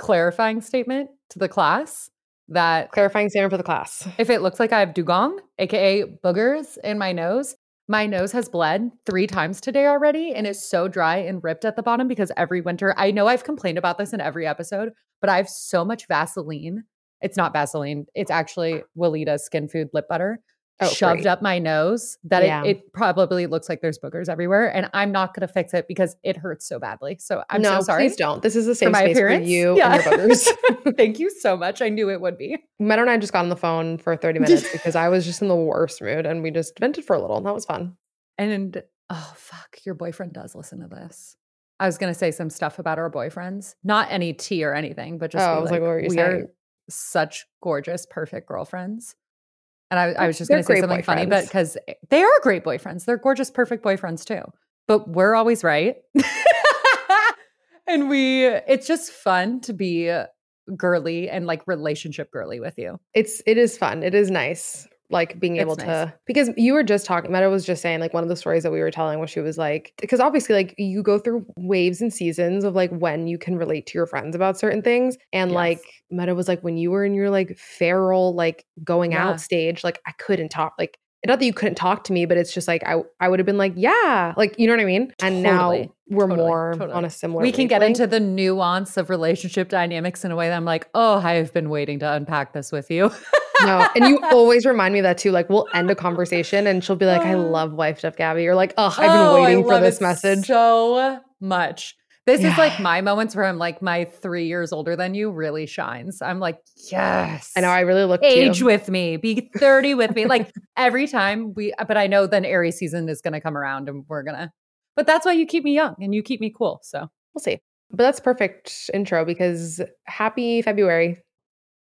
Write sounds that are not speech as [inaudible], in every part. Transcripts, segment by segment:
clarifying statement to the class that Clarifying statement for the class. if it looks like I have dugong, aka boogers in my nose, my nose has bled three times today already and is so dry and ripped at the bottom because every winter, I know I've complained about this in every episode, but I have so much Vaseline. It's not Vaseline, it's actually Weleda Skin Food lip butter Oh, shoved great. up my nose that Yeah. it, it probably looks like there's boogers everywhere. And I'm not going to fix it because it hurts so badly. So I'm no, so sorry. please don't. This is a for my space appearance. for you Yeah. and your boogers. [laughs] Thank you so much. I knew it would be. Meadow and I just got on the phone for 30 [laughs] minutes because I was just in the worst mood and we just vented for a little. And that was fun. And oh fuck, your boyfriend does listen to this. I was gonna say some stuff about our boyfriends, not any tea or anything, but just Oh, I was like, what were you we saying? are such gorgeous, perfect girlfriends. And I, I was just gonna say great something funny, but because they are great boyfriends, they're gorgeous, perfect boyfriends too. But we're always right, [laughs] and we. It's just fun to be girly and like relationship girly with you. It's it is fun. It is nice. Like being able nice. to because you were just talking Meadow was just saying like one of the stories that we were telling where she was like because obviously like you go through waves and seasons of like when you can relate to your friends about certain things. And Yes. like Meadow was like when you were in your like feral like going Yeah. out stage, like I couldn't talk like not that you couldn't talk to me, but it's just like I I would have been like, yeah, like you know what I mean? And now we're Totally. more Totally. on a similar we can get into the nuance of relationship dynamics in a way that I'm like, oh, I have been waiting to unpack this with you. [laughs] No, and you always remind me that too. Like we'll end a conversation and she'll be like, "I [sighs] love wife stuff, Gabby." You're like, "Oh, I've been Oh, waiting for this message." so much. This is like my moments where I'm like, my three years older than you really shines. I'm like, yes. I know. I really look age with me, be 30 with me. Like every time we, but I know then Aries season is going to come around and we're going to, but that's why you keep me young and you keep me cool. So We'll see. But that's perfect intro because happy February.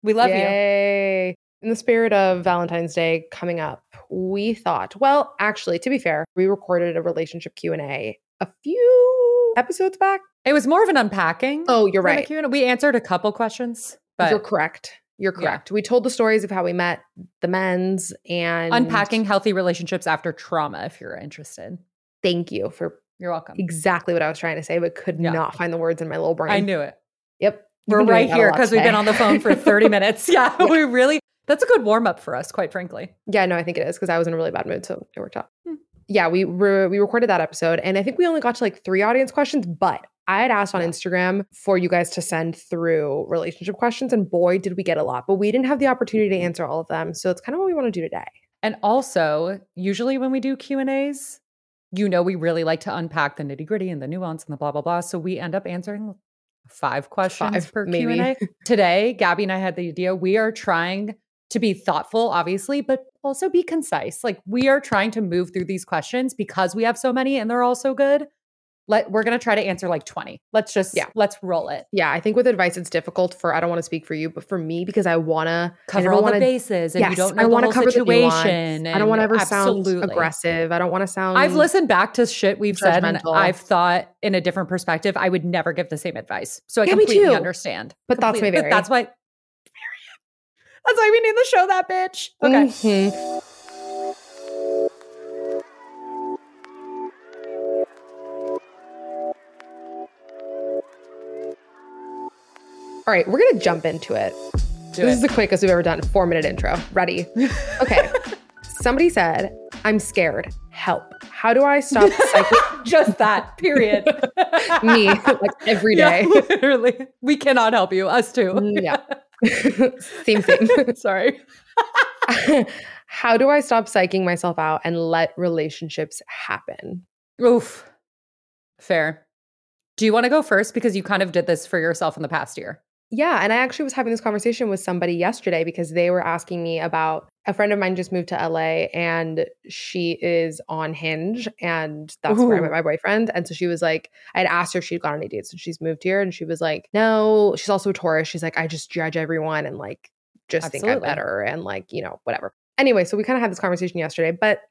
we love you. In the spirit of Valentine's Day coming up, we thought, well, actually, to be fair, we recorded a relationship Q&A a few episodes back. It was more of an unpacking. Oh, you're right. Q&A. We answered a couple questions, but you're correct. You're Yeah. correct. We told the stories of how we met the men's and unpacking healthy relationships after trauma, if you're interested. Thank you for You're welcome. exactly what I was trying to say, but could Yeah. not find the words in my little brain. I knew it. Yep. We're right here because we've been on the phone for 30 [laughs] minutes. Yeah, Yeah. we really, that's a good warm up for us, quite frankly. Yeah, no, I think it is because I was in a really bad mood, so it worked out. Hmm. Yeah, we re- we recorded that episode, and I think we only got to like three audience questions, but I had asked on Instagram for you guys to send through relationship questions, and boy, did we get a lot. But we didn't have the opportunity to answer all of them, so it's kind of what we want to do today. And also, usually when we do Q and A's, you know, we really like to unpack the nitty gritty and the nuance and the blah blah blah. So we end up answering five questions Five, per. Q and A. [laughs] Today, Gabby and I had the idea. We are trying to be thoughtful, obviously, but also be concise. Like we are trying to move through these questions because we have so many and they're all so good. Let we're gonna try to answer like twenty. Let's just Yeah. let's roll it. Yeah, I think with advice, it's difficult for I don't want to speak for you, but for me because I want to Cover all the bases, and you Yes, don't I know the wanna whole cover the situation. I don't want to ever sound aggressive. I don't want to sound. I've listened back to shit we've said and I've thought in a different perspective, I would never give the same advice. So I Yeah, completely understand. But that's Completely. my Barry. That's why. That's why we need to show that bitch. Okay. Mhm. All right, we're gonna jump into it. Do this is the quickest we've ever done. Four minute intro. Ready? [laughs] Okay. Somebody said, I'm scared. Help. How do I stop psychic [laughs] Just that, period. [laughs] me like every day. Yeah, literally. We cannot help you. Us too. Yeah. [laughs] same thing. [laughs] Sorry. [laughs] How do I stop psyching myself out and let relationships happen? Oof. Fair. Do you want to go first? Because you kind of did this for yourself in the past year. Yeah. And I actually was having this conversation with somebody yesterday because they were asking me about a friend of mine just moved to LA and she is on Hinge and that's where I met my boyfriend. And so she was like, I had asked her if she'd gone on any dates and she's moved here. And she was like, no, she's also a Taurus. She's like, I just judge everyone and like just think I'm Absolutely. better and like, you know, whatever. Anyway, so we kind of had this conversation yesterday, but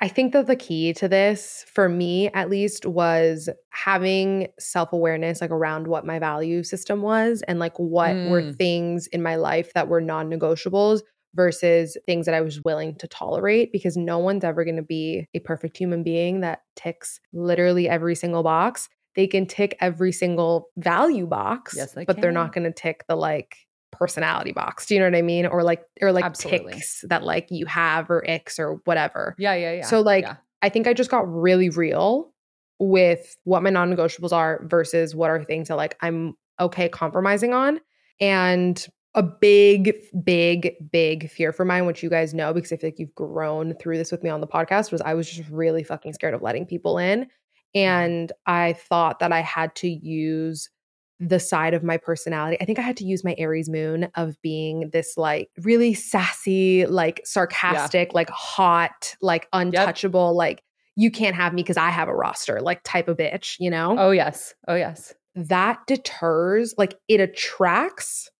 I think that the key to this, for me at least, was having self awareness like around what my value system was and like what were Mm. things in my life that were non negotiables versus things that I was willing to tolerate because no one's ever going to be a perfect human being that ticks literally every single box. they can tick every single value box, Yes, they but they're not going to tick the like personality box. Do you know what I mean? Or like or like Absolutely. ticks that like you have or icks or whatever. Yeah, yeah, yeah. So, like, yeah. I think I just got really real with what my non-negotiables are versus what are things that like I'm okay compromising on. And a big, big, big fear for mine, which you guys know because I feel like you've grown through this with me on the podcast, was I was just really fucking scared of letting people in. Mm-hmm. And I thought that I had to use the side of my personality. I think I had to use my Aries moon of being this like really sassy, like sarcastic, like hot, like untouchable, like you can't have me because I have a roster, like type of bitch, you know? oh yes, oh yes. that deters, like it attracts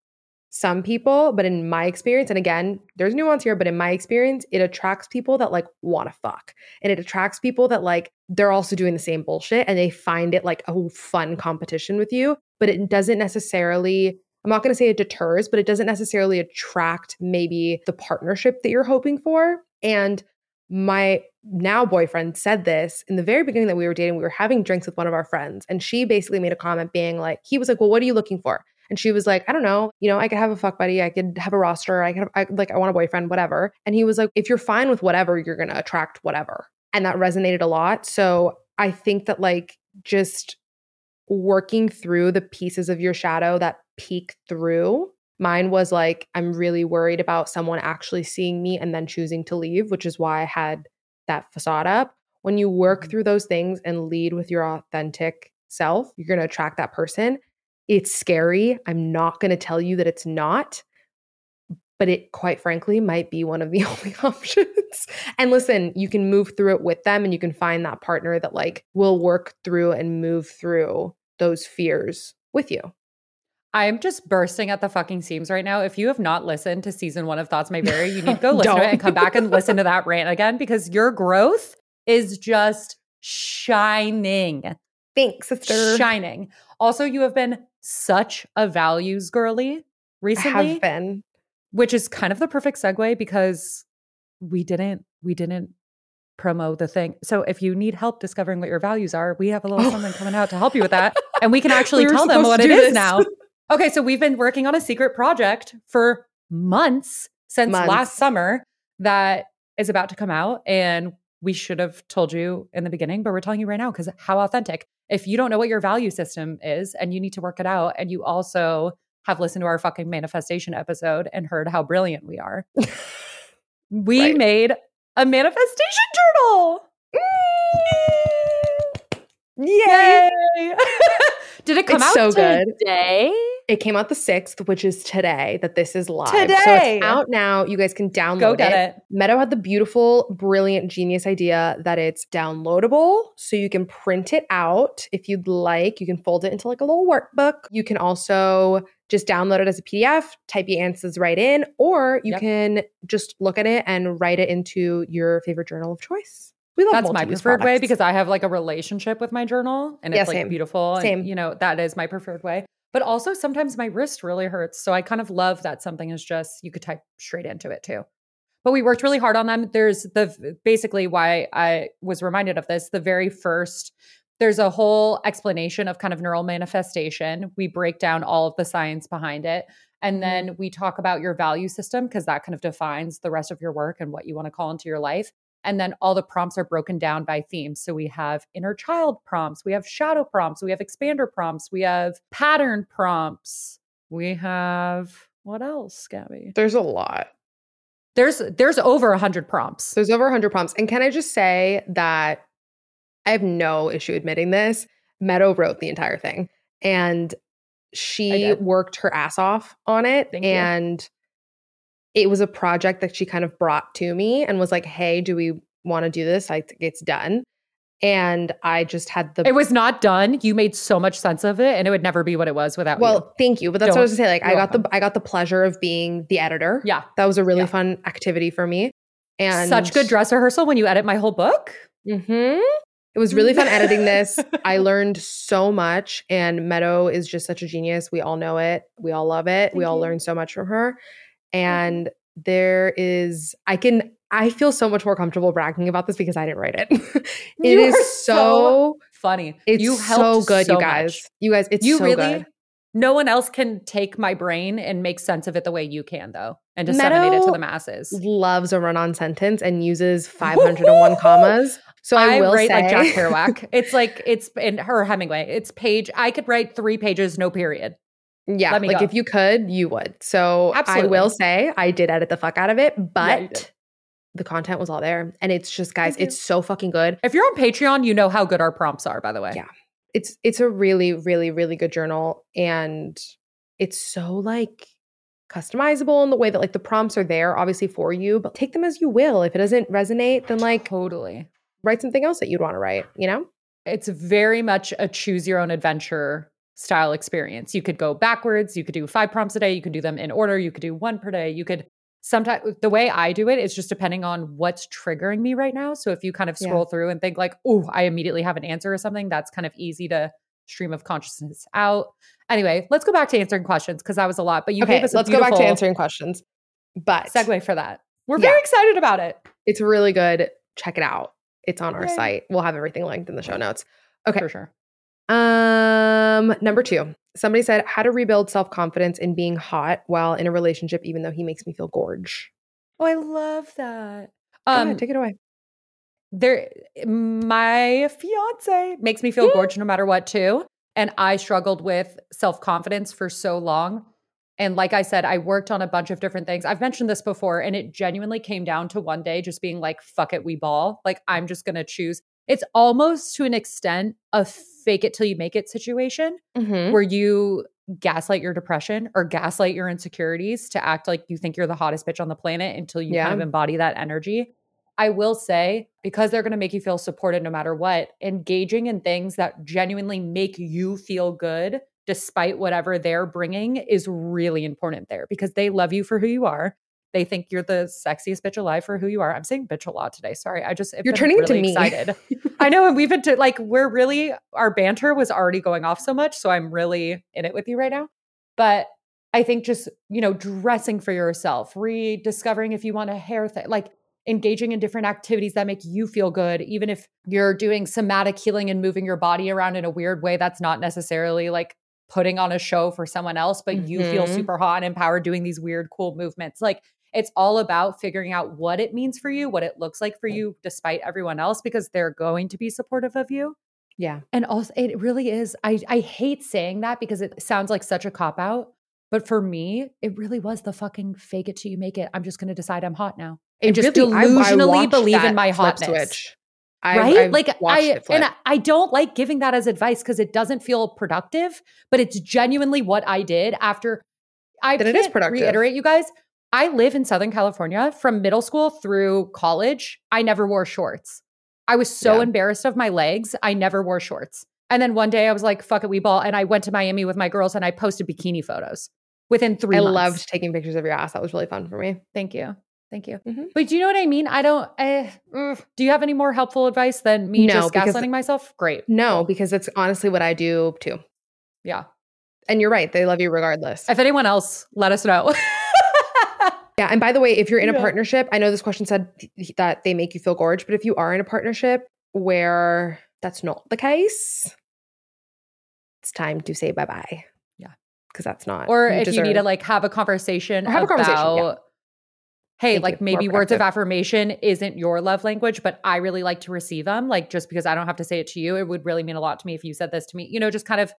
some people, but in my experience, and again, there's nuance here, but in my experience, it attracts people that like want to fuck. And it attracts people that like they're also doing the same bullshit and they find it like a fun competition with you, but it doesn't necessarily. I'm not going to say it deters, but it doesn't necessarily attract maybe the partnership that you're hoping for. And my now boyfriend said this in the very beginning that we were dating. We were having drinks with one of our friends, and she basically made a comment being like, he was like, Well, what are you looking for? And she was like, I don't know, you know, I could have a fuck buddy, I could have a roster, I could have, I, like, I want a boyfriend, whatever. And he was like, if you're fine with whatever, you're going to attract whatever. And that resonated a lot. So I think that, like, just working through the pieces of your shadow that peek through. Mine was like, I'm really worried about someone actually seeing me and then choosing to leave, which is why I had that facade up. When you work Mhm. through those things and lead with your authentic self, you're going to attract that person. It's scary. I'm not going to tell you that it's not, but it quite frankly might be one of the [laughs] only options. And listen, you can move through it with them and you can find that partner that like will work through and move through those fears with you. I'm just bursting at the fucking seams right now. If you have not listened to season one of Thoughts May Vary, you need to go [laughs] listen to it and come back and listen to [laughs] that rant again because your growth is just shining. Thanks, sister. Shining. Also, you have been such a values girly I recently, have been. which is kind of the perfect segue because we didn't we didn't promo the thing. So if you need help discovering what your values are, we have a little Oh. something coming out to help you with that. And we can [laughs] actually We tell them what it do is now. [laughs] Okay, so we've been working on a secret project for months since Months. last summer that is about to come out. And we should have told you in the beginning, but we're telling you right now because how authentic. If you don't know what your value system is and you need to work it out, and you also have listened to our fucking manifestation episode and heard how brilliant we are, [laughs] we Right. made a manifestation journal. Yay! Yay! [laughs] Did it come It's out so good. today? It came out the 6th, which is today that this is live. So it's out now. You guys can download Go get it. Meadow had the beautiful, brilliant, genius idea that it's downloadable. So you can print it out if you'd like. You can fold it into like a little workbook. You can also just download it as a PDF, type your answers right in, or you Yep. can just look at it and write it into your favorite journal of choice. We love That's my preferred way because I have like a relationship with my journal and Yeah, it's like same. beautiful. And, Same. you know, that is my preferred way. But also sometimes my wrist really hurts. So I kind of love that something is just, you could type straight into it too. But we worked really hard on them. There's the basically why I was reminded of this. The very first, there's a whole explanation of kind of neural manifestation. We break down all of the science behind it. And mm-hmm. then we talk about your value system because that kind of defines the rest of your work and what you want to call into your life. And then all the prompts are broken down by theme. So we have inner child prompts, we have shadow prompts, we have expander prompts, we have pattern prompts, we have what else, Gabby? There's a lot. There's there's over a hundred prompts. There's over 100 prompts. And can I just say that I have no issue admitting this? Meadow wrote the entire thing and she worked her ass off on it. Thank you. It was a project that she kind of brought to me and was like, hey, do we want to do this? I think it's done. And I just had the It was not done. You made so much sense of it, and it would never be what it was without me. well, thank you. But that's what I was gonna say. Like I got the I got the pleasure of being the editor. Yeah. That was a really Yeah. fun activity for me. And Such good dress rehearsal when you edit my whole book. hmm It was really fun editing this. I [laughs] learned so much, and Meadow is just such a genius. We all know it. We all love it. we Thank all you. learned so much from her. Mm-hmm. And there is, I can, I feel so much more comfortable bragging about this because I didn't write it. [laughs] it You is are so, funny. It's you so good, so you guys. much. You guys, it's you so really good. no one else can take my brain and make sense of it the way you can though and disseminate it to the masses Loves a run-on sentence and uses 501 commas. So I, I, will write say, like jack kerouac it's like it's in her hemingway it's page i could write three pages no period yeah, like go. if you could, you would. So I will say I did edit the fuck out of it, but did. the content was all there, and it's just guys, it's so fucking good. if you're on patreon you know how good our prompts are by the way Yeah. It's it's a really really really good journal, and it's so like customizable in the way that like the prompts are there obviously for you, but take them as you will. If it doesn't resonate, then like totally write something else that you'd want to write. You know? it's very much a choose your own adventure style experience. You could go backwards, you could do five prompts a day, you could do them in order, you could do one per day, you could sometimes the way I do it is just depending on what's triggering me right now. So if you kind of Yeah. scroll through and think like, "Oh, I immediately have an answer or something," that's kind of easy to stream of consciousness out. Anyway, let's go back to answering questions because that was a lot, but you okay, gave us let's go back to answering questions. But segue for that. We're Yeah. very excited about it. it's really good. Check it out. It's on our site. We'll have everything linked in the show notes. Okay. For sure. Um, number two, somebody said how to rebuild self confidence in being hot while in a relationship, even though he makes me feel gorge. Oh, I love that. Um, ahead, take it away. there my fiance makes me feel gorge no matter what too and i struggled with self-confidence for so long and like i said i worked on a bunch of different things i've mentioned this before and it genuinely came down to one day just being like fuck it we ball like i'm just gonna choose it's almost to an extent a fake it till you make it situation Mhm. where you gaslight your depression or gaslight your insecurities to act like you think you're the hottest bitch on the planet until you kind of embody that energy. I will say, because they're going to make you feel supported no matter what, engaging in things that genuinely make you feel good despite whatever they're bringing is really important there because they love you for who you are. They think you're the sexiest bitch alive for who you are. I'm saying bitch a lot today. Sorry. I just, You're turning into really me. excited. [laughs] I know. And we've been to like, we're really, our banter was already going off so much. So I'm really in it with you right now. But I think just, you know, dressing for yourself, rediscovering if you want a hair thing, like engaging in different activities that make you feel good, even if you're doing somatic healing and moving your body around in a weird way that's not necessarily like putting on a show for someone else, but you feel Mhm. super hot and empowered doing these weird, cool movements. Like, it's all about figuring out what it means for you, what it looks like for you, despite everyone else, because they're going to be supportive of you. Yeah. And also, it really is. I, I hate saying that because it sounds like such a cop out. But for me, it really was the fucking fake it till you make it. I'm just going to decide I'm hot now. And just really- I- I delusionally believe in my hotness. Switch. I, right? I've like I and I, I don't like giving that as advice because it doesn't feel productive, but it's genuinely what I did after I Then it is productive. reiterate you guys. I live in Southern California from middle school through college. I never wore shorts. I was so Yeah. embarrassed of my legs. I never wore shorts. And then one day I was like, fuck it, we ball. And I went to Miami with my girls and I posted bikini photos within three I months. loved taking pictures of your ass. That was really fun for me. Thank you. Thank you. Mhm. But do you know what I mean? I don't. Uh, do you have any more helpful advice than me No, just because- gaslighting myself? Great. No, because it's honestly what I do too. Yeah. And you're right. They love you regardless. If anyone else, let us know. [laughs] Yeah. And by the way, if you're in a partnership, I know this question said that they make you feel gorge, but if you are in a partnership where that's not the case, it's time to say bye bye. Yeah. Because that's not. or if you need to like have a conversation have a conversation, yeah. hey, Thank like you. Maybe words of affirmation isn't your love language, but I really like to receive them. Like just because I don't have to say it to you, it would really mean a lot to me if you said this to me. You know, just kind of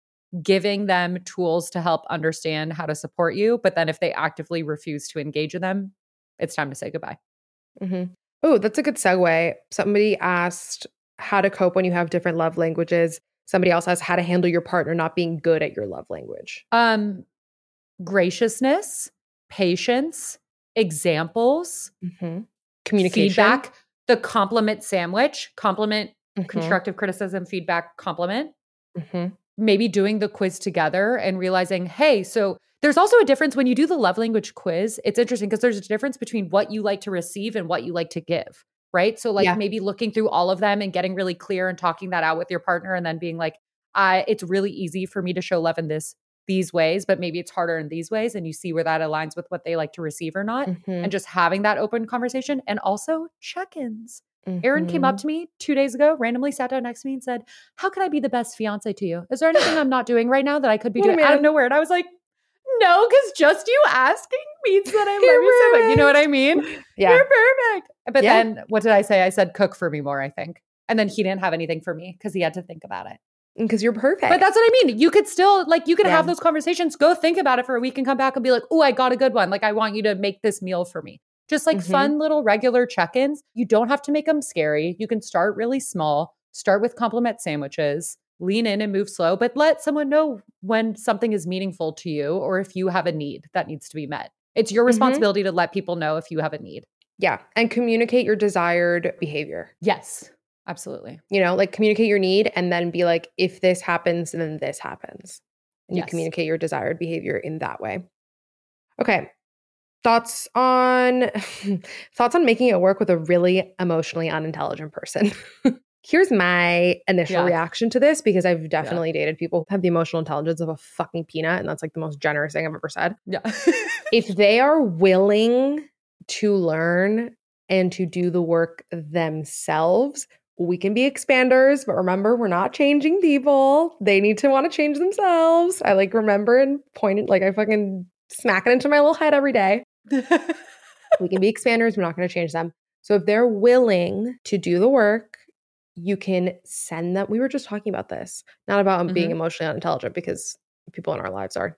giving them tools to help understand how to support you. But then if they actively refuse to engage in them, it's time to say goodbye. Mhm. Oh, that's a good segue. Somebody asked how to cope when you have different love languages. Somebody else asked how to handle your partner not being good at your love language. Um, graciousness, patience, examples, Mhm. Communication. feedback, the compliment sandwich, compliment, Mhm. constructive criticism, feedback, compliment. Mhm. Maybe doing the quiz together and realizing, hey, so there's also a difference when you do the love language quiz. It's interesting because there's a difference between what you like to receive and what you like to give, right? So, like Yeah. maybe looking through all of them and getting really clear and talking that out with your partner, and then being like, I, it's really easy for me to show love in this these ways, but maybe it's harder in these ways, and you see where that aligns with what they like to receive or not Mhm. and just having that open conversation and also check-ins Aaron came up Mhm. to me two days ago, randomly sat down next to me and said, How can I be the best fiance to you? Is there anything I'm not doing right now that I could be doing out of nowhere? And I was like, No, because just you asking means that I [laughs] love You're you so much. You know what I mean? [laughs] Yeah. You're perfect. But Yeah. then what did I say? I said, Cook for me more, I think. And then he didn't have anything for me because he had to think about it. Because you're perfect. But that's what I mean. You could still, like, you could Yeah. have those conversations, go think about it for a week and come back and be like, Oh, I got a good one. Like, I want you to make this meal for me. Just like Mhm. fun little regular check ins. You don't have to make them scary. You can start really small, start with compliment sandwiches, lean in and move slow, but let someone know when something is meaningful to you or if you have a need that needs to be met. It's your Mhm. responsibility to let people know if you have a need. yeah. And communicate your desired behavior. Yes, absolutely. You know, like communicate your need and then be like, if this happens, then this happens. And you communicate your desired behavior in that way. Okay. Thoughts on [laughs] thoughts on making it work with a really emotionally unintelligent person. [laughs] Here's my initial Yeah. reaction to this because I've definitely dated people who have the emotional intelligence of a fucking peanut, and that's like the most generous thing I've ever said. Yeah. if [laughs] they are willing to learn and to do the work themselves, we can be expanders, but remember, we're not changing people. They need to want to change themselves. I like remember and point it like I fucking smack it into my little head every day. We can be expanders, we're not going to change them. So if they're willing to do the work, you can send them. We were just talking about this, not about being Mhm. emotionally unintelligent because people in our lives are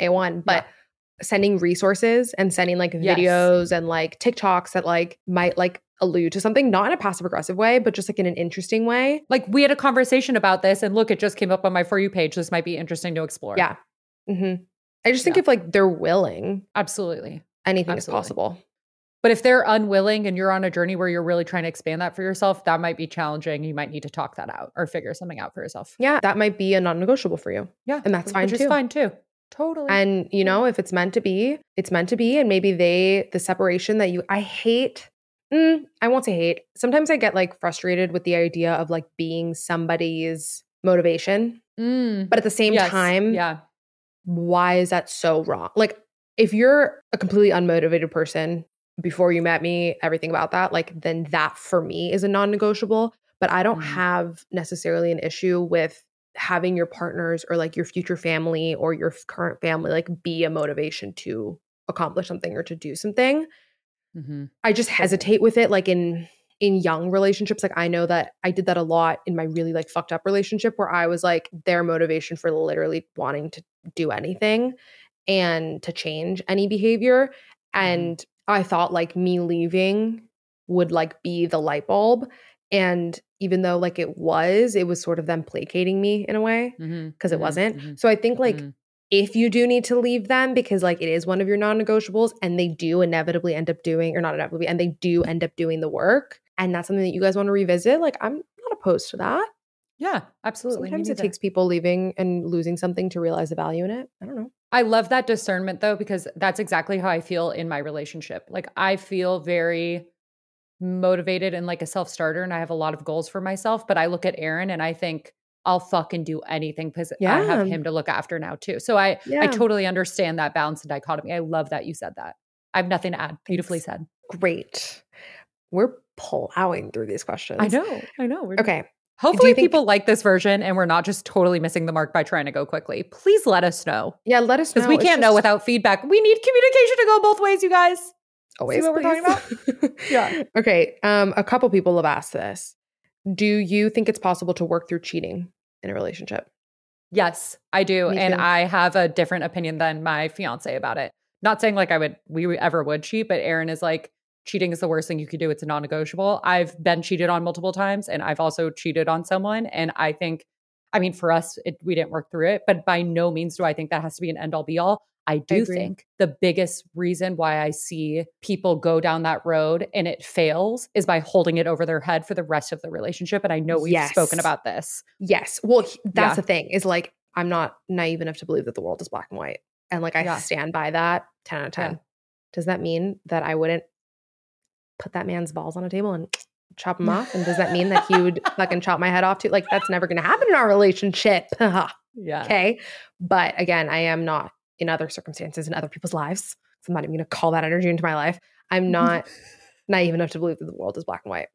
A1, but sending resources and sending like Yes. videos and like TikToks that like might like allude to something, not in a passive aggressive way, but just like in an interesting way. like we had a conversation about this and look, it just came up on my For You page. This might be interesting to explore. Yeah. Mm-hmm. I just think Yeah. if like they're willing, Absolutely. Anything Absolutely. is possible. But if they're unwilling and you're on a journey where you're really trying to expand that for yourself, that might be challenging. You might need to talk that out or figure something out for yourself. Yeah, that might be a non-negotiable for you. Yeah. And that's fine which too. is fine too. Totally. And you know, if it's meant to be, it's meant to be. And maybe they, the separation that you, I hate, mm, I won't say hate. Sometimes I get like frustrated with the idea of like being somebody's motivation. Mm, But at the same yes, time, yeah. why is that so wrong? Like, if you're a completely unmotivated person before you met me, everything about that, like, then that for me is a non negotiable. But I don't Mhm. have necessarily an issue with having your partners or like your future family or your current family like be a motivation to accomplish something or to do something. Mhm. I just hesitate with it like in in young relationships like I know that I did that a lot in my really like fucked up relationship where I was like their motivation for literally wanting to do anything and to change any behavior and I thought like me leaving would like be the light bulb and even though like it was it was sort of them placating me in a way because it Mhm. wasn't Mhm. so I think like Mhm. if you do need to leave them because like it is one of your non-negotiables and they do inevitably end up doing or not inevitably and they do end up doing the work and that's something that you guys want to revisit like i'm not opposed to that Yeah, absolutely. Sometimes it takes people leaving and losing something to realize the value in it i don't know I love that discernment though, because that's exactly how I feel in my relationship. Like I feel very motivated and like a self starter, and I have a lot of goals for myself. But I look at Aaron and I think I'll fucking do anything because I have him to look after now too. So I yeah I totally understand that balance and dichotomy. I love that you said that. I have nothing to add. Beautifully said. great we're plowing through these questions I know. I know. We're okay Hopefully, think- people like this version and we're not just totally missing the mark by trying to go quickly. Please let us know yeah let us know because we It's can't know without feedback. We need communication to go both ways, you guys. always what we're talking about? [laughs] Yeah. okay um a couple people have asked this do you think it's possible to work through cheating in a relationship Yes, I do. Me and too. I have a different opinion than my fiance about it. Not saying like I would, we ever would cheat, but Aaron is like, cheating is the worst thing you could do. It's a non negotiable. I've been cheated on multiple times and I've also cheated on someone. And I think, I mean, for us, it, we didn't work through it, but by no means do I think that has to be an end all be all. I do agree. think the biggest reason why I see people go down that road and it fails is by holding it over their head for the rest of the relationship. And I know we've spoken about this. Yes. Well, that's Yeah. the thing is like, I'm not naive enough to believe that the world is black and white. And like, I Yeah. stand by that 10 out of 10. Yeah. Does that mean that I wouldn't put that man's balls on a table and [tsk] chop him [laughs] off? And does that mean that he would fucking chop my head off too? Like, that's never going to happen in our relationship. [laughs] Yeah. okay. But again, I am not in other circumstances in other people's lives. So I'm not even going to call that energy into my life. I'm [laughs] not naive enough to believe that the world is black and white.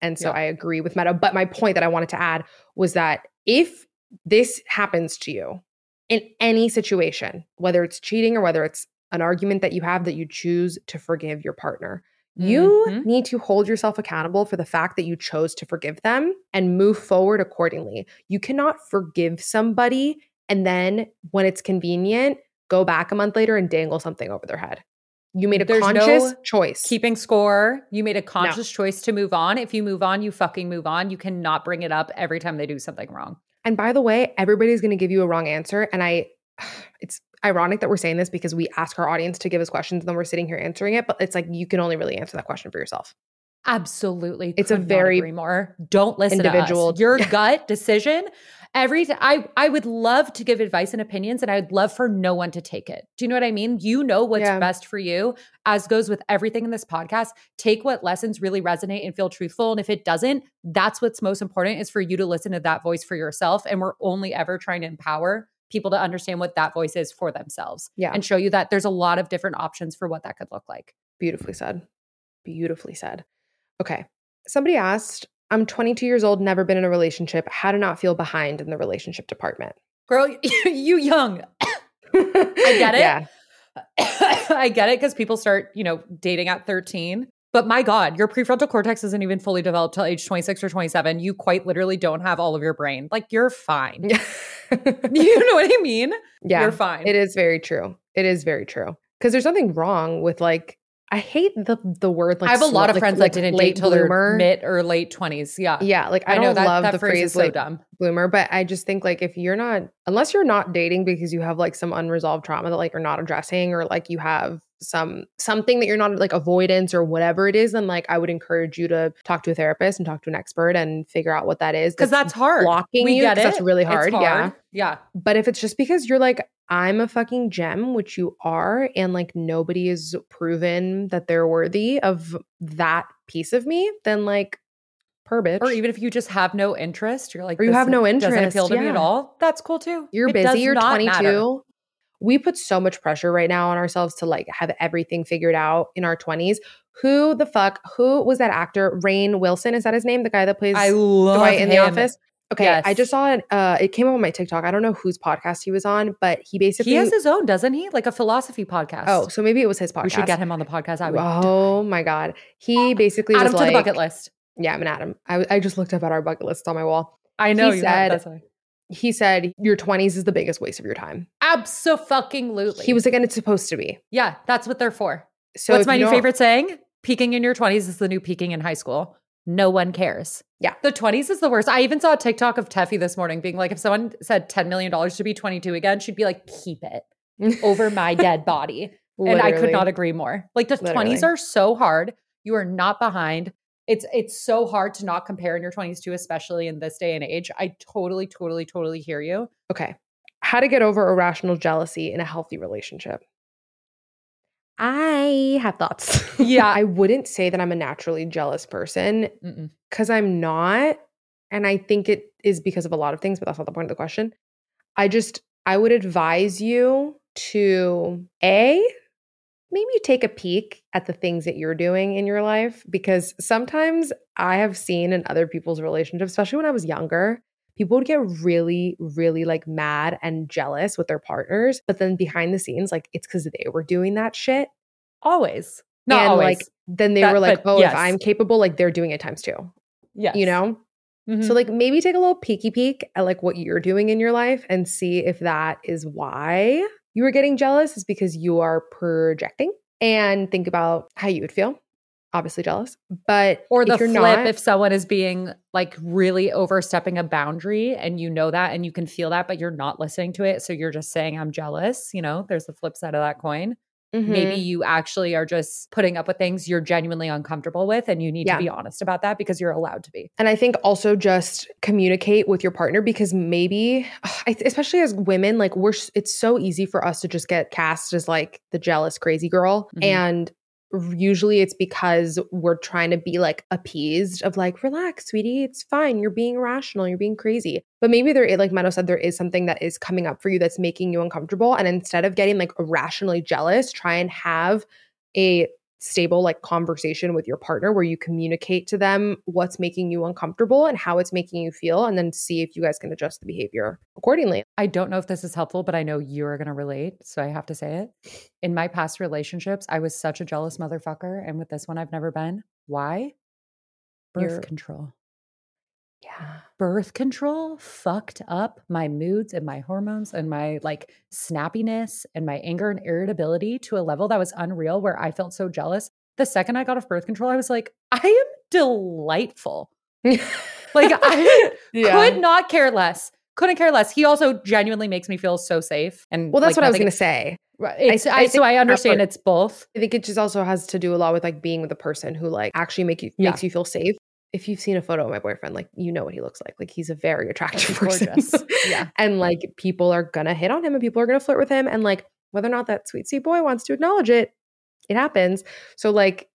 And so Yeah. I agree with Meadow. But my point that I wanted to add was that if this happens to you in any situation, whether it's cheating or whether it's an argument that you have that you choose to forgive your partner, you Mhm. need to hold yourself accountable for the fact that you chose to forgive them and move forward accordingly. You cannot forgive somebody and then, when it's convenient, go back a month later and dangle something over their head. You made a There's no conscious choice. keeping score. You made a conscious choice to move on. If you move on, you fucking move on. You cannot bring it up every time they do something wrong. And by the way, everybody's going to give you a wrong answer. And I, [sighs] it's ironic that we're saying this because we ask our audience to give us questions and then we're sitting here answering it. But it's like you can only really answer that question for yourself. Absolutely. It's a very more. Don't listen individual- to us. Your [laughs] gut decision. Every t- I I would love to give advice and opinions and I would love for no one to take it. Do you know what I mean? You know what's Yeah. best for you. As goes with everything in this podcast, take what lessons really resonate and feel truthful and if it doesn't, that's what's most important is for you to listen to that voice for yourself and we're only ever trying to empower people to understand what that voice is for themselves Yeah. and show you that there's a lot of different options for what that could look like. Beautifully said. Beautifully said. Okay. Somebody asked, I'm 22 years old, never been in a relationship. How to not feel behind in the relationship department? Girl, [laughs] you young. I get [laughs] it. Yeah. [coughs] I get it because people start, you know, dating at 13. But my God, your prefrontal cortex isn't even fully developed till age 26 or 27. You quite literally don't have all of your brain. Like you're fine. [laughs] [laughs] You know what I mean? yeah. You're fine. It is very true. It is very true. Because there's nothing wrong with like, I hate the the word like I have a lot of like- friends like that didn't late date till bloomer. their mid or late 20s. Yeah. Yeah, like I, I, don't know that, love that the phrase, phrase so late dumb. bloomer, but I just think like if you're not unless you're not dating because you have like some unresolved trauma that like you're not addressing or like you have some something that you're not like avoidance or whatever it is, then like I would encourage you to talk to a therapist and talk to an expert and figure out what that is. Because that's hard. blocking we you, get it. that's really It's hard, yeah. Yeah. But if it's just because you're like, I'm a fucking gem, which you are, and like nobody is proven that they're worthy of that piece of me, then like, per bitch. Or even if you just have no interest, you're like, Or you have no interest, Doesn't appeal to me at all. That's cool too. you're It busy, you're 22. matter. We put so much pressure right now on ourselves to like have everything figured out in our 20s. Who the fuck, who was that actor? Rainn Wilson, is that his name? The guy that plays I love Dwight in the office? Okay, I just saw it. Uh, it came up on my TikTok. I don't know whose podcast he was on, but he basically. He has his own, doesn't he? Like a philosophy podcast. oh, so maybe it was his podcast. we should get him on the podcast. I would. Oh my god, he basically Add was him to like, the bucket list. Yeah, I'm an Adam. I, I just looked up at our bucket list on my wall. I know He said-. He said your 20s is the biggest waste of your time. Absolutely. He was like, and it's supposed to be. Yeah, that's what they're for. So What's my new favorite saying? Peaking in your 20s is the new peaking in high school. No one cares. Yeah. The 20s is the worst. I even saw a TikTok of Teffy this morning being like, if someone said $10 million to be 22 again, she'd be like, keep it [laughs] over my dead body. And I could not agree more. Like the Literally. 20s are so hard. You are not behind. It's it's so hard to not compare in your 20s too, especially in this day and age. I totally, totally, totally hear you. Okay. How to get over irrational jealousy in a healthy relationship. I have thoughts. [laughs] Yeah. I wouldn't say that I'm a naturally jealous person because I'm not. And I think it is because of a lot of things, but that's not the point of the question. I just, I would advise you to A, maybe take a peek at the things that you're doing in your life because sometimes I have seen in other people's relationships, especially when I was younger, people would get really, really like mad and jealous with their partners. But then behind the scenes, like it's because they were doing that shit. Always. Not and always. like then they That- were like, oh, yes. if I'm capable, like they're doing it times two. Yeah. You know? Mhm. So like maybe take a little peeky peek at like what you're doing in your life and see if that is why you were getting jealous is because you are projecting and think about how you would feel. Obviously jealous, but or the if you're flip not, if someone is being like really overstepping a boundary and you know that and you can feel that but you're not listening to it so you're just saying i'm jealous you know there's the flip side of that coin Mhm. maybe you actually are just putting up with things you're genuinely uncomfortable with and you need Yeah. to be honest about that because you're allowed to be And I think also just communicate with your partner because maybe, [sighs] especially as women, like we're, it's so easy for us to just get cast as like the jealous, crazy girl. Mhm. And usually it's because we're trying to be like appeased of like, relax, sweetie, it's fine. You're being irrational. You're being crazy. But maybe there, i- like Meadow said, there is something that is coming up for you that's making you uncomfortable. And instead of getting like irrationally jealous, try and have a stable like conversation with your partner where you communicate to them what's making you uncomfortable and how it's making you feel and then see if you guys can adjust the behavior accordingly. I don't know if this is helpful, but I know you're going to relate, so I have to say it. In my past relationships, I was such a jealous motherfucker, and with this one I've never been. Why? Birth You're- control. Yeah. birth control fucked up my moods and my hormones and my like snappiness and my anger and irritability to a level that was unreal where I felt so jealous. The second I got off birth control, I was like, I am delightful. [laughs] Like I [laughs] could not care less. Couldn't care less. He also genuinely makes me feel so safe. And Well, that's like, what I was going to say. Right. I I, so I understand part- it's both. I think it just also has to do a lot with like being with a person who like actually make you Yeah. makes you feel safe. If you've seen a photo of my boyfriend, like you know what he looks like. Like he's a very attractive person. Gorgeous. Yeah. [laughs] and like people are gonna hit on him and people are gonna flirt with him. And like whether or not that sweet sweet boy wants to acknowledge it, it happens. So like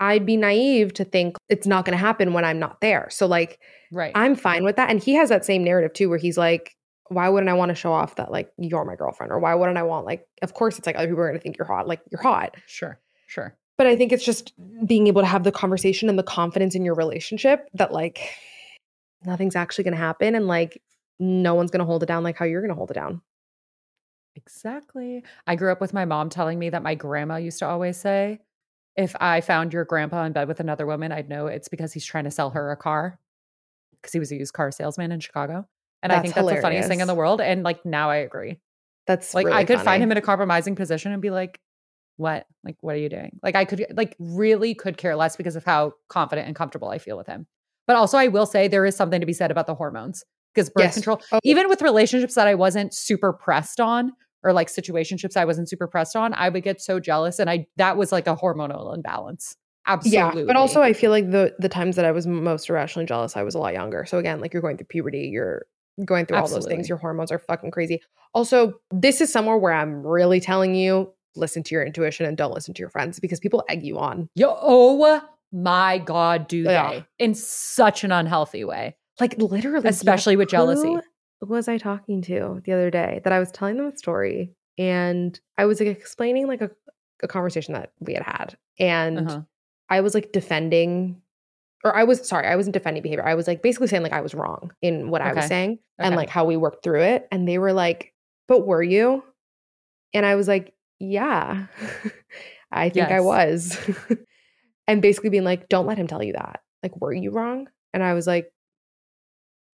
I'd be naive to think it's not gonna happen when I'm not there. So like Right. I'm fine with that. And he has that same narrative too, where he's like, why wouldn't I want to show off that like you're my girlfriend? Or why wouldn't I want like, of course it's like other people are gonna think you're hot. Like you're hot. sure. Sure. But I think it's just being able to have the conversation and the confidence in your relationship that like nothing's actually gonna happen and like no one's gonna hold it down like how you're gonna hold it down. Exactly. I grew up with my mom telling me that my grandma used to always say, if I found your grandpa in bed with another woman, I'd know it's because he's trying to sell her a car because he was a used car salesman in Chicago. And I think that's the funniest thing in the world. And like now I agree. That's Like really I could find him in a compromising position and be like, what? Like, what are you doing? Like I could like really could care less because of how confident and comfortable I feel with him. But also I will say there is something to be said about the hormones because birth Yes. control Oh. even with relationships that I wasn't super pressed on or like situationships I wasn't super pressed on, I would get so jealous and I that was like a hormonal imbalance. Absolutely. Yeah, but also I feel like the the times that I was most irrationally jealous, I was a lot younger. So again, like you're going through puberty, you're going through all those things. Your hormones are fucking crazy. Also, this is somewhere where I'm really telling you, listen to your intuition and don't listen to your friends because people egg you on. Yo, oh my God, do Yeah. they? In such an unhealthy way. Like literally, Especially with jealousy. Who was I talking to the other day that I was telling them a story and I was like explaining like a, a conversation that we had had. And Uh-huh. I was like defending, or I was sorry, I wasn't defending behavior. I was like basically saying like I was wrong in what I was Okay. saying and like how we worked through it. And they were like, "But were you?" And I was like, "Yeah, [laughs] I think I was." [laughs] and basically being like, "Don't let him tell you that. Like, were you wrong?" And I was like,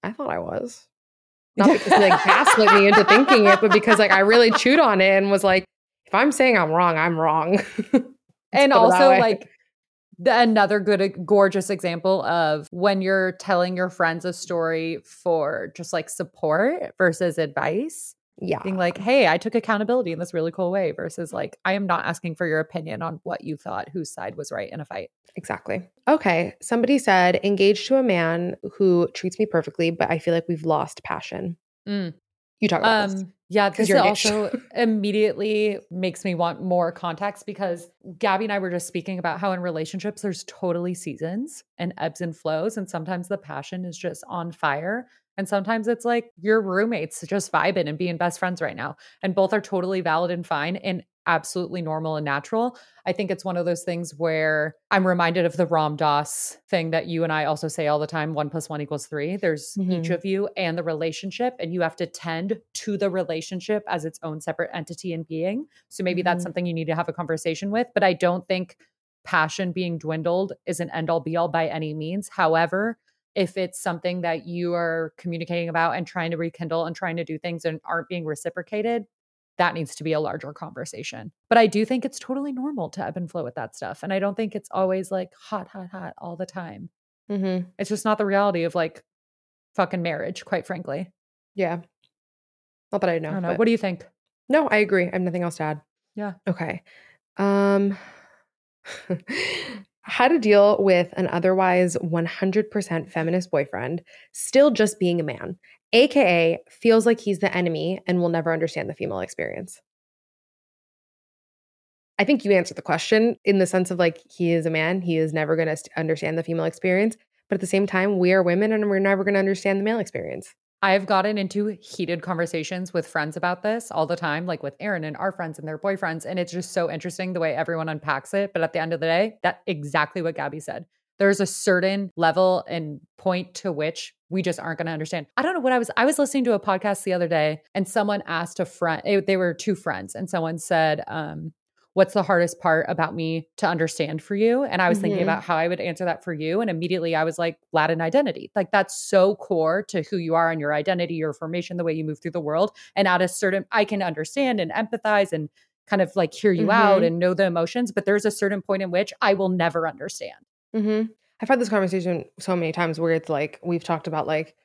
"I thought I was." Not because he like gaslit me into thinking it, but because like I really chewed on it and was like, if I'm saying I'm wrong, I'm wrong. [laughs] and put it that also like the, another good gorgeous example of when you're telling your friends a story for just like support versus advice yeah. being like hey i took accountability in this really cool way versus like i am not asking for your opinion on what you thought whose side was right in a fight Exactly. Okay. Somebody said, engaged to a man who treats me perfectly, but I feel like we've lost passion. Mm. You talk about this. Um, yeah, 'Cause this also [laughs] immediately makes me want more context because Gabby and I were just speaking about how in relationships there's totally seasons and ebbs and flows, and sometimes the passion is just on fire, and sometimes it's like your roommates just vibing and being best friends right now, and both are totally valid and fine and absolutely normal and natural. I think it's one of those things where I'm reminded of the Ram Dass thing that you and I also say all the time: one plus one equals three. There's each Mhm. of you and the relationship, and you have to tend to the relationship as its own separate entity and being. So maybe that's Mhm. something you need to have a conversation with. But I don't think passion being dwindled is an end all be all by any means. However, if it's something that you are communicating about and trying to rekindle and trying to do things and aren't being reciprocated, that needs to be a larger conversation. But I do think it's totally normal to ebb and flow with that stuff. And I don't think it's always like hot, hot, hot all the time. Mm-hmm. It's just not the reality of like fucking marriage, quite frankly. Yeah. Not that I know. I don't know. What do you think? no, I agree. I have nothing else to add. Yeah. Okay. Um [sighs] how to deal with an otherwise 100% feminist boyfriend still just being a man, aka feels like he's the enemy and will never understand the female experience. I think you answered the question in the sense of like he is a man, he is never going to understand the female experience, but at the same time we are women and we're never going to understand the male experience. I've gotten into heated conversations with friends about this all the time, like with Aaron and our friends and their boyfriends. And it's just so interesting the way everyone unpacks it. But at the end of the day, that exactly what Gabby said. There's a certain level and point to which we just aren't going to understand. I don't know what I was. I was listening to a podcast the other day, and someone asked a friend. It, they were two friends, and someone said, um, what's the hardest part about me to understand for you? And I was mm-hmm. thinking about how I would answer that for you. And immediately I was like, Latin identity. Like that's so core to who you are and your identity, your formation, the way you move through the world. And at a certain, I can understand and empathize and kind of like hear you mm-hmm. out and know the emotions, but there's a certain point in which I will never understand. Mm-hmm. I've had this conversation so many times where it's like, we've talked about like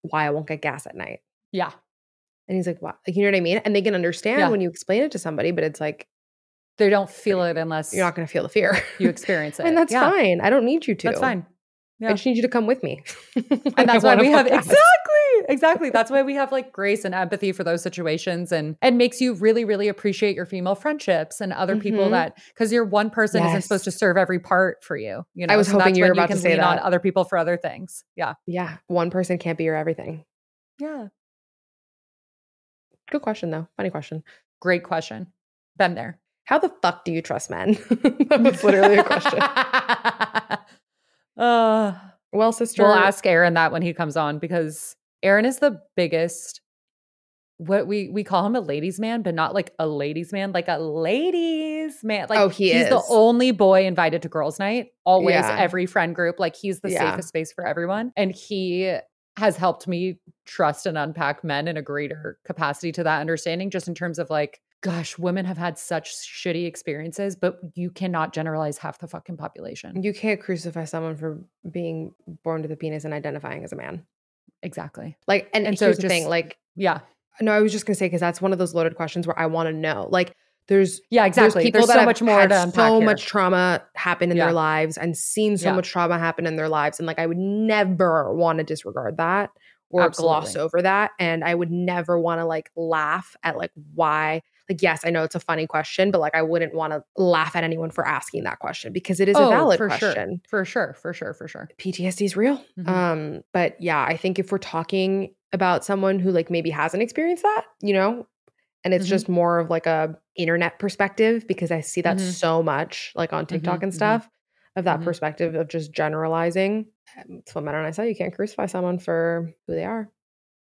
why I won't get gas at night. Yeah. And he's like, what? Like, you know what I mean? And they can understand yeah. when you explain it to somebody, but it's like, they don't feel it unless you're not going to feel the fear. You [laughs] experience it. and that's yeah. fine. I don't need you to. That's fine. Yeah. I just need you to come with me. [laughs] and that's why we have exactly, exactly. That's [laughs] why we have like grace and empathy for those situations and and makes you really, really appreciate your female friendships and other mm-hmm. people that because you're one person yes. isn't supposed to serve every part for you. You know, I was so hoping you were about you to say that. on other people for other things. Yeah. Yeah. One person can't be your everything. Yeah. Good question though. Funny question. Great question. Been there. How the fuck do you trust men? [laughs] that was literally a question. [laughs] uh, well, sister. We'll ask Aaron that when he comes on because Aaron is the biggest. What we we call him a ladies man, but not like a ladies man, like a ladies man. Like oh, he he's is. the only boy invited to girls' night. Always, yeah. every friend group. Like he's the yeah. safest space for everyone, and he has helped me trust and unpack men in a greater capacity to that understanding, just in terms of like gosh, women have had such shitty experiences, but you cannot generalize half the fucking population. You can't crucify someone for being born with a penis and identifying as a man. Exactly. Like, and, and so here's just, the thing, like, yeah. No, I was just gonna say because that's one of those loaded questions where I want to know, like, there's yeah, exactly. There's people there's that so have much more had so here. much trauma happen in yeah. their lives and seen so yeah. much trauma happen in their lives, and like I would never want to disregard that or Absolutely. gloss over that, and I would never want to like laugh at like why like yes i know it's a funny question but like i wouldn't want to laugh at anyone for asking that question because it is oh, a valid for question sure. for sure for sure for sure ptsd is real mm-hmm. um but yeah i think if we're talking about someone who like maybe hasn't experienced that you know and it's mm-hmm. just more of like a internet perspective because i see that mm-hmm. so much like on tiktok mm-hmm. and mm-hmm. stuff of that mm-hmm. perspective of just generalizing it's what Matt and I say. You can't crucify someone for who they are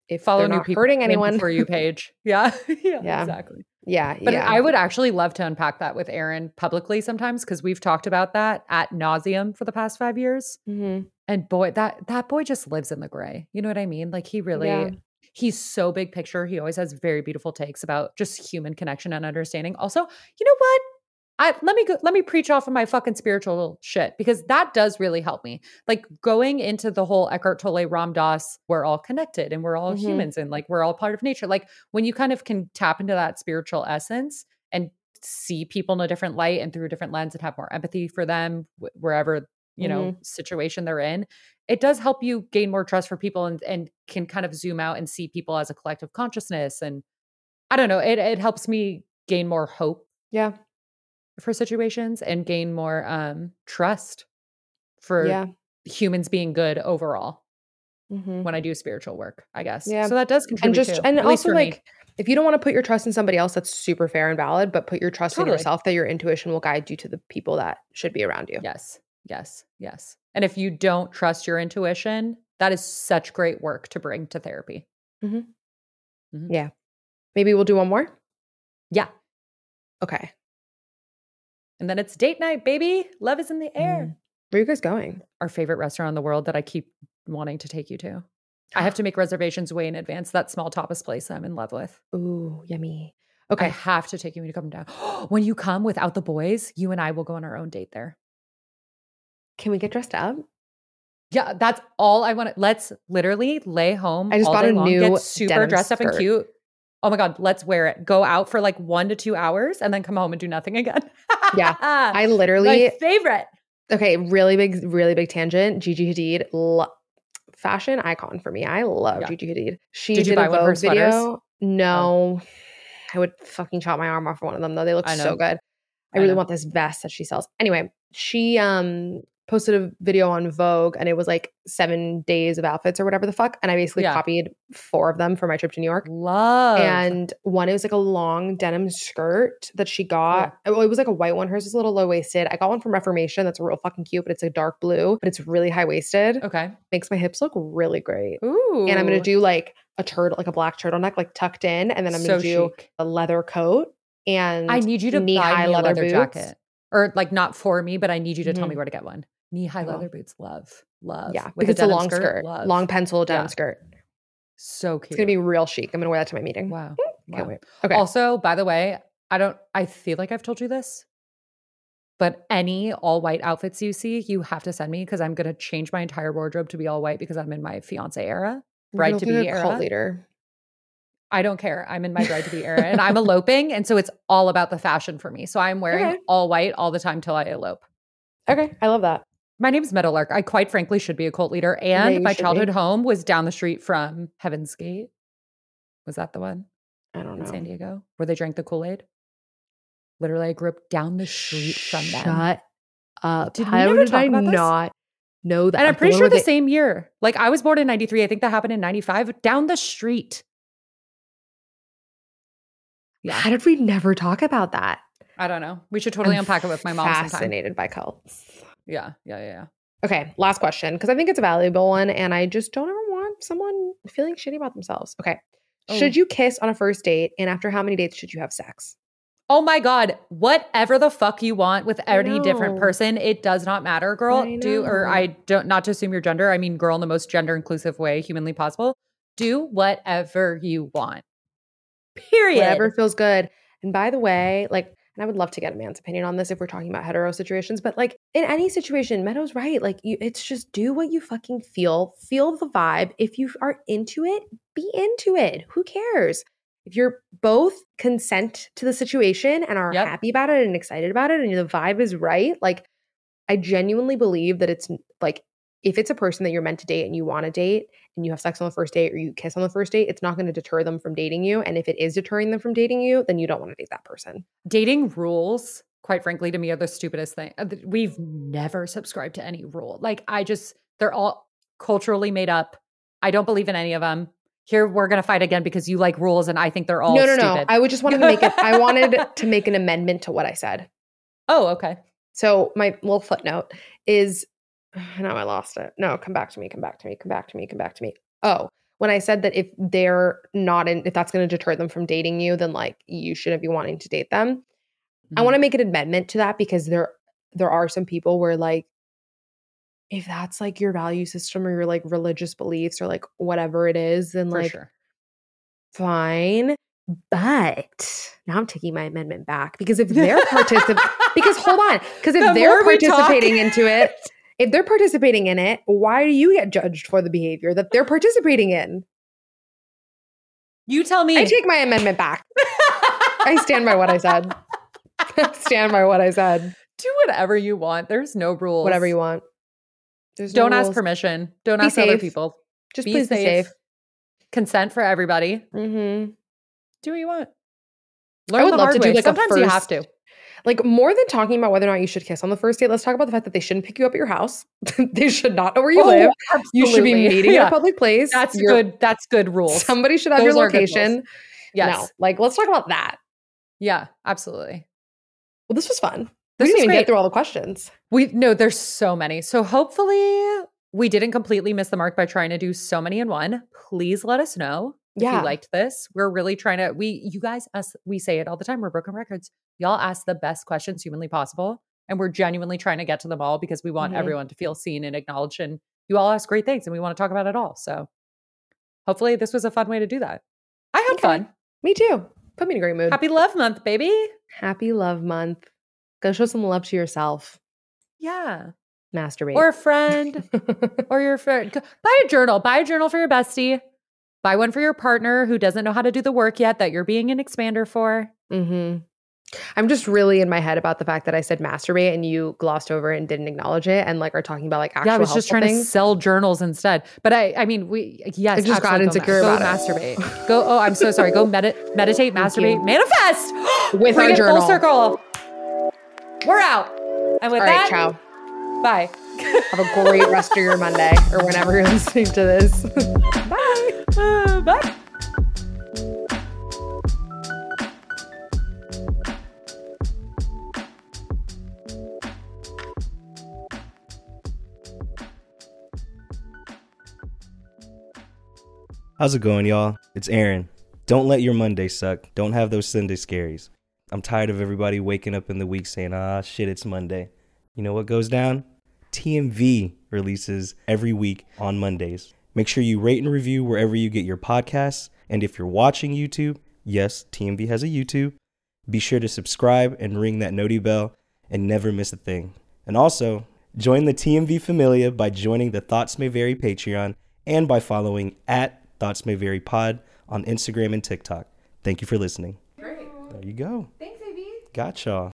if follow new not hurting anyone for you page. Yeah. [laughs] yeah. [laughs] Yeah. Exactly. Yeah. But yeah. I would actually love to unpack that with Aaron publicly sometimes because we've talked about that at nauseum for the past five years. Mm-hmm. And boy, that that boy just lives in the gray. You know what I mean? Like he really yeah. he's so big picture. He always has very beautiful takes about just human connection and understanding. Also, you know what? I let me go, let me preach off of my fucking spiritual shit because that does really help me. Like going into the whole Eckhart Tolle Ram Dass, we're all connected and we're all mm-hmm. humans and like we're all part of nature. Like when you kind of can tap into that spiritual essence and see people in a different light and through a different lens and have more empathy for them wherever you know mm-hmm. situation they're in it does help you gain more trust for people and, and can kind of zoom out and see people as a collective consciousness and i don't know it, it helps me gain more hope yeah for situations and gain more um, trust for yeah. humans being good overall mm-hmm. when I do spiritual work, I guess. Yeah. So that does contribute. And just too, and also like me. if you don't want to put your trust in somebody else, that's super fair and valid, but put your trust totally. in yourself that your intuition will guide you to the people that should be around you. Yes. Yes. Yes. And if you don't trust your intuition, that is such great work to bring to therapy. Mm-hmm. Mm-hmm. Yeah. Maybe we'll do one more. Yeah. Okay. And then it's date night, baby. Love is in the air. Mm. Where are you guys going? Our favorite restaurant in the world that I keep wanting to take you to. I have to [gasps] make reservations way in advance. That small tapas place I'm in love with. Ooh, yummy. Okay. I have to take you when you come down. [gasps] when you come without the boys, you and I will go on our own date there. Can we get dressed up? Yeah, that's all I want. Let's literally lay home. I just bought a long, new get super dressed up and cute oh my God, let's wear it. Go out for like one to two hours and then come home and do nothing again. yeah. [laughs] I literally my favorite. Okay, really big, really big tangent. Gigi Hadid, lo- fashion icon for me. I love yeah. Gigi Hadid. She did, did buy a Vogue video. Oh. No, oh. I would fucking chop my arm off for one of them though. They look so good. I, I really know. want this vest that she sells. Anyway, she um posted a video on Vogue and it was like seven days of outfits or whatever the fuck. And I basically Yeah. copied four of them for my trip to New York. Love. And one, it was like a long denim skirt that she got. Well, it was like a white one. Hers was a little low waisted. I got one from Reformation that's real fucking cute, but it's a dark blue, but it's really high waisted. okay. Makes my hips look really great. Ooh. And I'm gonna do like a turtle, like a black turtleneck, like tucked in, and then I'm gonna so do chic. a leather coat and I need you to buy me a leather leather, jacket. Or like not for me, but I need you to tell Mhm. me where to get one. Knee high leather boots. Love. Love. yeah, With because it's a long skirt, Love. long pencil denim Yeah. skirt. So cute. It's gonna be real chic. I'm gonna wear that to my meeting. Wow. Hmm, can't wow. wait. Okay. Also, by the way, I don't I feel like I've told you this, but any all white outfits you see, you have to send me because I'm gonna change my entire wardrobe to be all white because I'm in my fiance era. Bride to be a cult era. leader. I don't care. I'm in my bride to be era and I'm [laughs] eloping. And so it's all about the fashion for me. So I'm wearing Okay. all white all the time till I elope. Okay, I love that. My name's Meadowlark. I quite frankly should be a cult leader. And you my should be. childhood home was down the street from Heaven's Gate. Was that the one I don't in San. Diego where they drank the Kool Aid? Literally, I grew up down the street from them. Shut up. Did How did I not know that? And I'm pretty sure the they- same year. Like I was born in 93. I think that happened in 95 down the street. Yeah. How did we never talk about that? I don't know. We should totally I'm unpack it with my mom sometime. Fascinated by cults. Yeah. Yeah. Yeah. yeah. Okay, last question because I think it's a valuable one, and I just don't ever want someone feeling shitty about themselves. Okay, should Oh. you kiss on a first date, and after how many dates should you have sex? Oh my God. Whatever the fuck you want with any different person, it does not matter, girl. Do, or. I don't, not to assume your gender. I mean, girl in the most gender inclusive way humanly possible. Do whatever you want. Period. Whatever feels good. And by the mm. way, like, and I would love to get a man's opinion on this if we're talking about hetero situations, but like in any situation, Meadow's right. Like, you, it's just do what you fucking feel, feel the vibe. If you are into it, be into it. Who cares? If you're both consent to the situation and are Yep. happy about it and excited about it, and the vibe is right, like, I genuinely believe that it's like if it's a person that you're meant to date and you want to date and you have sex on the first date or you kiss on the first date, it's not going to deter them from dating you. And if it is deterring them from dating you, then you don't want to date that person. dating rules quite frankly to me are the stupidest thing Uh, we've never subscribed to any rule like i just they're all culturally made up i don't believe in any of them here we're gonna fight again because you like rules and i think they're all no, no, stupid no. I would just wanted to make it, I wanted to make an amendment to what I said. [laughs] oh okay So my little footnote is [sighs] now I lost it. No, come back to me, come back to me, come back to me, come back to me. Oh, when I said that if they're not in, if that's going to deter them from dating you, then like you shouldn't be wanting to date them. I Mhm. want to make an amendment to that because there there are some people where like if that's like your value system or your like religious beliefs or like whatever it is, then for like sure fine. But now I'm taking my amendment back because if they're [laughs] participating, because hold on, because if The they're we talk- participating into it, [laughs] if they're participating in it, why do you get judged for the behavior that they're participating in? you tell me I take my amendment back. I stand by what I said. [laughs] [laughs] stand by what I said. do whatever you want there's no rules Whatever you want. There's don't ask rules. permission don't Be ask other people Just be please safe. be safe. consent for everybody Mm-hmm. do what you want I would the love to do way. like a sometimes you have to Like more than talking about whether or not you should kiss on the first date, let's talk about the fact that they shouldn't pick you up at your house. [laughs] they should not know where you Oh, live. You should be absolutely. [laughs] meeting at Yeah. a public place. that's You're- good that's good rules Somebody should have Those your are good rules. location. yes No, like let's talk about that. yeah absolutely Well, this was fun. This we didn't even great. get through all the questions. We no, there's so many. So hopefully we didn't completely miss the mark by trying to do so many in one. Please let us know if Yeah. you liked this. We're really trying to we you guys us we say it all the time. We're broken records. Y'all ask the best questions humanly possible. And we're genuinely trying to get to them all because we want Mhm. everyone to feel seen and acknowledged. And you all ask great things and we want to talk about it all. So hopefully this was a fun way to do that. I had Okay. fun. Me too. Put me in a great mood. Happy love month, baby. Happy love month. Go show some love to yourself. Yeah. Masturbate. Or a friend. [laughs] or your friend. Buy a journal. Buy a journal for your bestie. Buy one for your partner who doesn't know how to do the work yet that you're being an expander for. hmm I'm just really in my head about the fact that I said masturbate and you glossed over it and didn't acknowledge it and like are talking about like actual yeah, I was just trying to sell journals instead. But I, I mean, we yes, I just got insecure go, about go it. masturbate. Go. Oh, I'm so sorry. Go medit, meditate, masturbate, manifest [gasps] With Bring our journal. full circle. We're out. And with All right, that, ciao. Bye. Have a great rest of your Monday or whenever you're [laughs] listening to this. [laughs] [laughs] Bye. Uh, bye. How's it going, y'all? It's Aaron. Don't let your Monday suck. Don't have those Sunday scaries. I'm tired of everybody waking up in the week saying, ah, shit, it's Monday. You know what goes down? TMV releases every week on Mondays. Make sure you rate and review wherever you get your podcasts. And if you're watching YouTube, yes, TMV has a YouTube. Be sure to subscribe and ring that noti bell and never miss a thing. And also, join the TMV Familia by joining the Thoughts May Vary Patreon and by following at Thoughts May Vary Pod on Instagram and TikTok. Thank you for listening. Great. There you go. Thanks, AB. Got y'all.